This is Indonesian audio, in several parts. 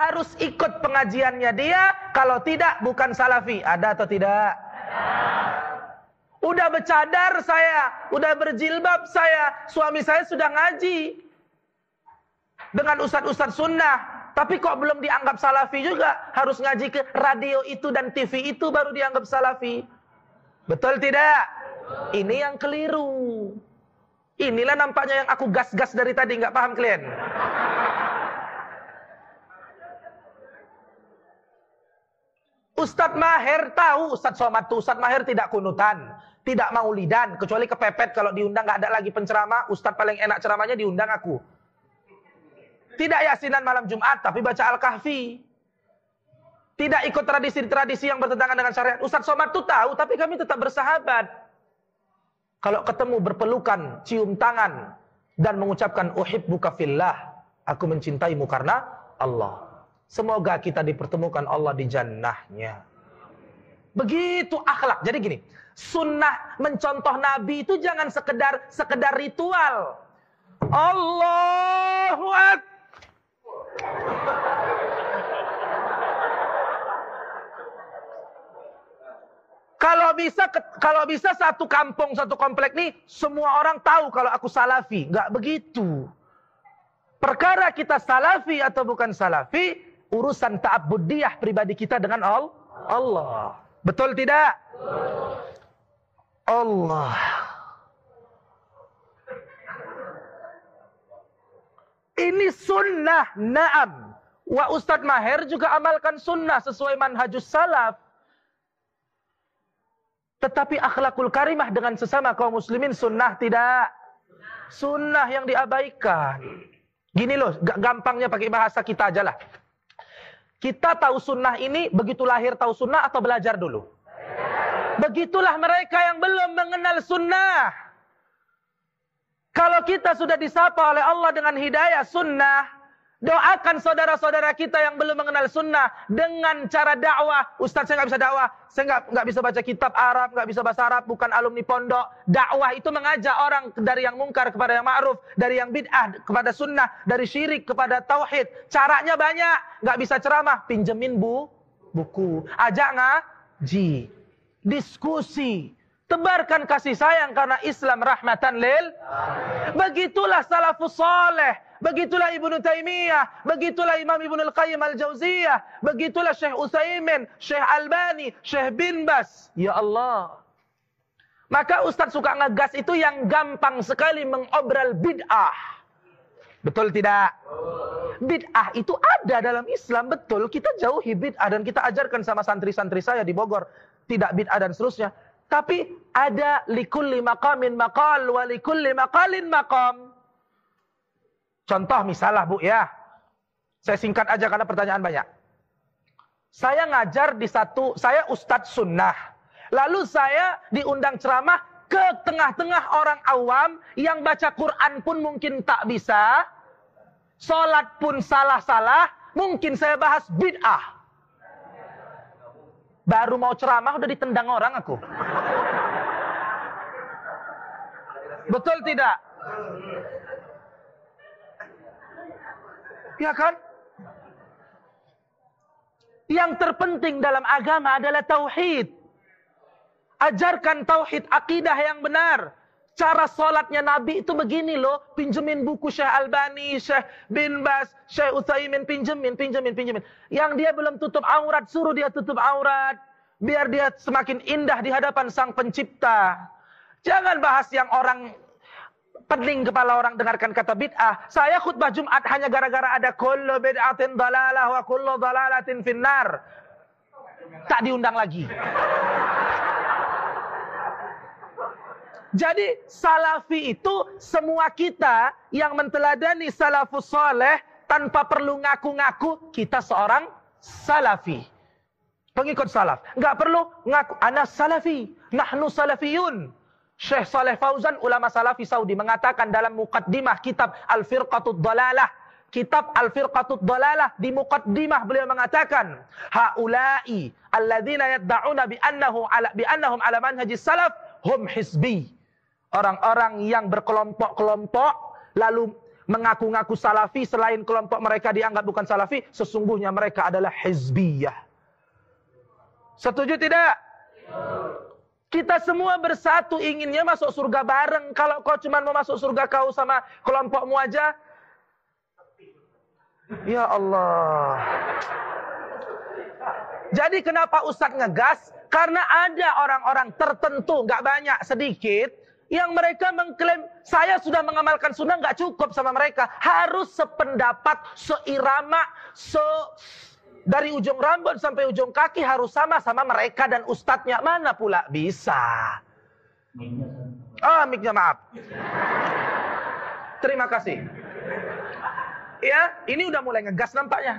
harus ikut pengajiannya dia, kalau tidak bukan salafi. Ada atau tidak? Udah bercadar saya, udah berjilbab saya, suami saya sudah ngaji. Dengan ustadz-ustadz sunnah. Tapi kok belum dianggap salafi juga? Harus ngaji ke radio itu dan TV itu baru dianggap salafi. Betul tidak? Ini yang keliru. Inilah nampaknya yang aku gas-gas dari tadi, nggak paham kalian? Ustadz Maher tahu Ustadz Somad itu Ustadz Maher tidak kunutan, tidak maulidan, kecuali kepepet kalau diundang nggak ada lagi penceramah, Ustadz paling enak ceramahnya diundang aku. Tidak yasinan malam Jumat, tapi baca Al-Kahfi. Tidak ikut tradisi-tradisi yang bertentangan dengan syariat. Ustadz Somad itu tahu, tapi kami tetap bersahabat. Kalau ketemu berpelukan, cium tangan, dan mengucapkan uhibbuka fillah, aku mencintaimu karena Allah. Semoga kita dipertemukan Allah di jannahnya. Begitu akhlak. Jadi gini, sunnah mencontoh Nabi itu jangan sekedar sekedar ritual. Allahu Akbar. Kalau bisa kalau bisa satu kampung satu komplek nih semua orang tahu kalau aku salafi, nggak begitu. Perkara kita salafi atau bukan salafi, urusan ta'abbudiyah pribadi kita dengan Allah. Betul tidak? Allah. Ini sunnah, naam. Wa Ustadz Maher juga amalkan sunnah sesuai manhajus salaf. Tetapi akhlakul karimah dengan sesama kaum muslimin sunnah tidak. Sunnah yang diabaikan. Gini loh, gampangnya pakai bahasa kita aja lah. Kita tahu sunnah ini begitu lahir tahu sunnah atau belajar dulu? Begitulah mereka yang belum mengenal sunnah. Kalau kita sudah disapa oleh Allah dengan hidayah sunnah, Doakan saudara-saudara kita yang belum mengenal sunnah dengan cara dakwah. Ustaz saya nggak bisa dakwah, saya nggak nggak bisa baca kitab Arab, nggak bisa bahasa Arab, bukan alumni pondok. Dakwah itu mengajak orang dari yang mungkar kepada yang ma'ruf, dari yang bid'ah kepada sunnah, dari syirik kepada tauhid. Caranya banyak, nggak bisa ceramah, pinjemin bu, buku, ajak ngaji, diskusi, Tebarkan kasih sayang karena Islam rahmatan lil. Begitulah salafus saleh. Begitulah Ibnu Taimiyah, begitulah Imam Ibnu Al-Qayyim Al-Jauziyah, begitulah Syekh Utsaimin, Syekh Albani, Syekh bin Bas. Ya Allah. Maka Ustaz suka ngegas itu yang gampang sekali mengobral bid'ah. Betul tidak? Bid'ah itu ada dalam Islam, betul. Kita jauhi bid'ah dan kita ajarkan sama santri-santri saya di Bogor. Tidak bid'ah dan seterusnya. Tapi ada likulli maqamin maqal wa likulli maqalin maqam. Contoh misalnya Bu ya. Saya singkat aja karena pertanyaan banyak. Saya ngajar di satu, saya ustadz sunnah. Lalu saya diundang ceramah ke tengah-tengah orang awam yang baca Quran pun mungkin tak bisa. Sholat pun salah-salah. Mungkin saya bahas bid'ah. Baru mau ceramah udah ditendang orang aku. Betul tidak? Ya kan? Yang terpenting dalam agama adalah tauhid. Ajarkan tauhid akidah yang benar. Cara sholatnya Nabi itu begini loh. Pinjemin buku Syekh Albani, Syekh bin Bas, Syekh Utsaimin. Pinjemin, pinjemin, pinjemin. Yang dia belum tutup aurat, suruh dia tutup aurat. Biar dia semakin indah di hadapan sang pencipta. Jangan bahas yang orang pening kepala orang dengarkan kata bid'ah. Saya khutbah Jumat hanya gara-gara ada kullu bid'atin dalalah wa kullu dalalatin finnar. Tak diundang lagi. Jadi salafi itu semua kita yang menteladani salafus soleh tanpa perlu ngaku-ngaku kita seorang salafi. Pengikut salaf. Enggak perlu ngaku. Ana salafi. Nahnu salafiyun. Syekh Saleh Fauzan, ulama salafi Saudi, mengatakan dalam mukaddimah kitab Al-Firqatud Dalalah. Kitab Al-Firqatud Dalalah di mukaddimah beliau mengatakan, Haulai alladzina yadda'una bi'annahu ala, bi'annahum ala manhajis salaf, hum hisbi orang-orang yang berkelompok-kelompok lalu mengaku-ngaku salafi selain kelompok mereka dianggap bukan salafi, sesungguhnya mereka adalah hizbiyah. Setuju tidak? Kita semua bersatu inginnya masuk surga bareng. Kalau kau cuma mau masuk surga kau sama kelompokmu aja. Ya Allah. Jadi kenapa Ustadz ngegas? Karena ada orang-orang tertentu, nggak banyak, sedikit, yang mereka mengklaim saya sudah mengamalkan sunnah nggak cukup sama mereka harus sependapat seirama se dari ujung rambut sampai ujung kaki harus sama sama mereka dan ustadznya. Mana pula? Bisa. Ah miknya maaf. Terima kasih. Ya ini udah mulai ngegas nampaknya.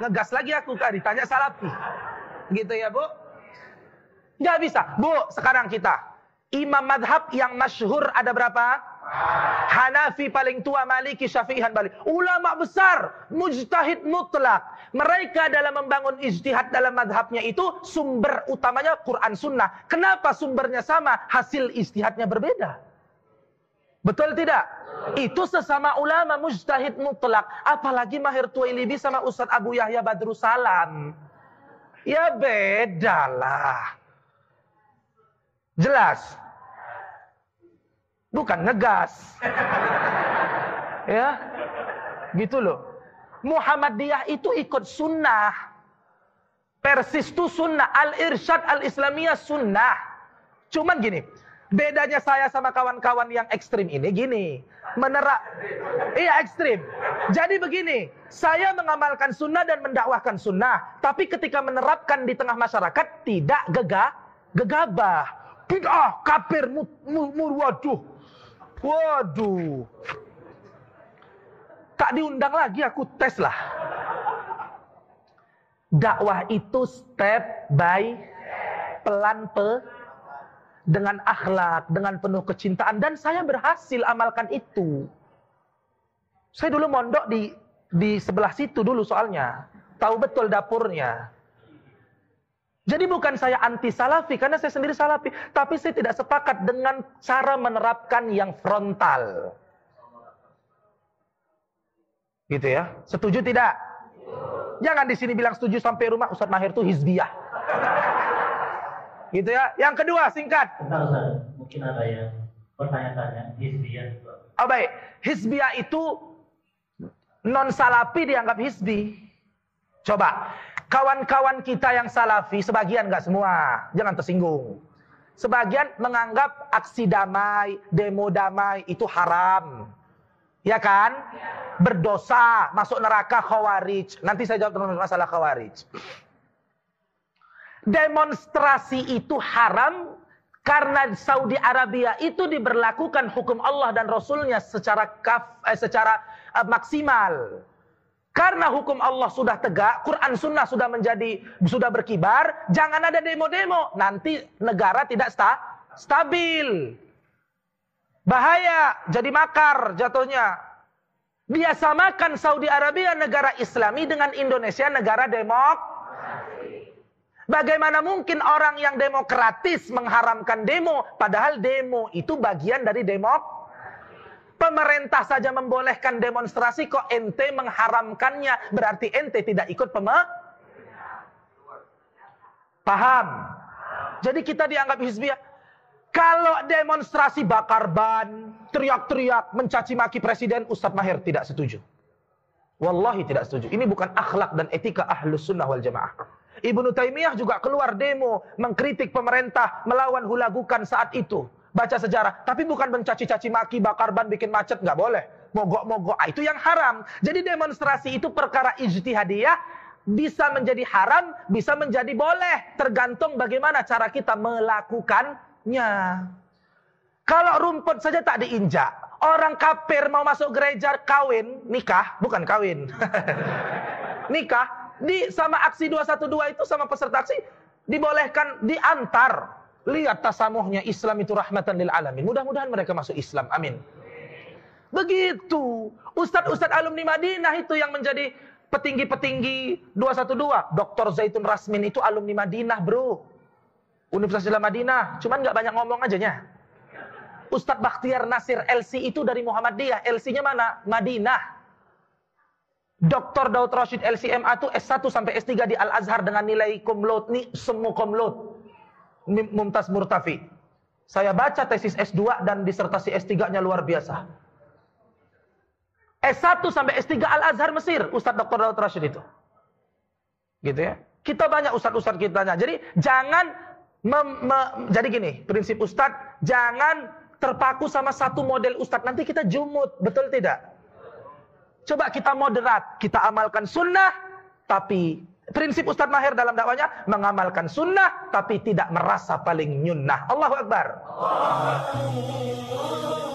Ngegas lagi aku kan ditanya salafi gitu ya bu? Nggak bisa. Bu sekarang kita. Imam madhab yang masyhur ada berapa? Hanafi paling tua, Maliki, Syafi'i, Hanbali. Ulama besar, mujtahid mutlak. Mereka dalam membangun ijtihad dalam madhabnya itu sumber utamanya Quran Sunnah. Kenapa sumbernya sama, hasil ijtihadnya berbeda? Betul tidak? Itu sesama ulama mujtahid mutlak. Apalagi Mahir Tuwailibi sama Ustadz Abu Yahya Badrussalam. Ya bedalah. Jelas. Bukan ngegas. ya. Gitu loh. Muhammadiyah itu ikut sunnah. Persis itu sunnah. Al-irsyad al-islamiyah sunnah. Cuman gini. Bedanya saya sama kawan-kawan yang ekstrim ini gini. Menerap. Iya ekstrim. Jadi begini. Saya mengamalkan sunnah dan mendakwahkan sunnah. Tapi ketika menerapkan di tengah masyarakat tidak gegah, gegabah bid'ah, kafir, mur, waduh. Tak diundang lagi aku tes lah. Dakwah itu step by pelan pe dengan akhlak, dengan penuh kecintaan dan saya berhasil amalkan itu. Saya dulu mondok di di sebelah situ dulu soalnya. Tahu betul dapurnya. Jadi bukan saya anti salafi karena saya sendiri salafi, tapi saya tidak sepakat dengan cara menerapkan yang frontal. Gitu ya. Setuju tidak? Jangan di sini bilang setuju sampai rumah Ustadz Mahir itu hizbiyah. Gitu ya. Yang kedua singkat. Bentar Ustaz, mungkin ada yang pertanyaan hizbiyah. Oh baik, hizbiyah itu non salafi dianggap hizbi. Coba, Kawan-kawan kita yang salafi, sebagian nggak semua, jangan tersinggung. Sebagian menganggap aksi damai, demo damai itu haram. Ya kan? Berdosa, masuk neraka khawarij. Nanti saya jawab tentang masalah khawarij. Demonstrasi itu haram karena Saudi Arabia itu diberlakukan hukum Allah dan Rasulnya secara kaf, eh, secara uh, maksimal. Karena hukum Allah sudah tegak, Quran Sunnah sudah menjadi sudah berkibar, jangan ada demo-demo. Nanti negara tidak sta, stabil. Bahaya, jadi makar jatuhnya. Dia samakan Saudi Arabia negara Islami dengan Indonesia negara demok. Bagaimana mungkin orang yang demokratis mengharamkan demo, padahal demo itu bagian dari demok Pemerintah saja membolehkan demonstrasi kok ente mengharamkannya. Berarti ente tidak ikut peme Paham? Jadi kita dianggap hizbiyah. Kalau demonstrasi bakar ban, teriak-teriak, mencaci maki presiden, Ustadz Mahir tidak setuju. Wallahi tidak setuju. Ini bukan akhlak dan etika ahlus sunnah wal jamaah. Ibnu Taimiyah juga keluar demo mengkritik pemerintah melawan hulagukan saat itu baca sejarah, tapi bukan mencaci-caci maki, bakar ban, bikin macet, nggak boleh. Mogok-mogok, ah, itu yang haram. Jadi demonstrasi itu perkara ijtihadiyah, bisa menjadi haram, bisa menjadi boleh. Tergantung bagaimana cara kita melakukannya. Kalau rumput saja tak diinjak, orang kafir mau masuk gereja kawin, nikah, bukan kawin. nikah, di sama aksi 212 itu sama peserta aksi dibolehkan diantar Lihat tasamuhnya Islam itu rahmatan lil alamin. Mudah-mudahan mereka masuk Islam. Amin. Begitu. Ustadz-ustadz alumni Madinah itu yang menjadi petinggi-petinggi 212. Dr. Zaitun Rasmin itu alumni Madinah, bro. Universitas Islam Madinah. Cuman nggak banyak ngomong aja nya. Ustadz Bakhtiar Nasir LC itu dari Muhammadiyah. LC-nya mana? Madinah. Dr. Daud Rashid LCMA itu S1 sampai S3 di Al-Azhar dengan nilai kumlot nih semua kumlot. Mumtaz Murtafi. Saya baca tesis S2 dan disertasi S3-nya luar biasa. S1 sampai S3 Al-Azhar Mesir, Ustadz Dr. Daud Rashid itu. Gitu ya. Kita banyak ustadz-ustadz kitanya. Jadi jangan jadi gini, prinsip ustadz jangan terpaku sama satu model ustadz. Nanti kita jumut, betul tidak? Coba kita moderat, kita amalkan sunnah, tapi prinsip Ustadz Mahir dalam dakwanya mengamalkan sunnah, tapi tidak merasa paling nyunnah. Allahu Akbar. Allah.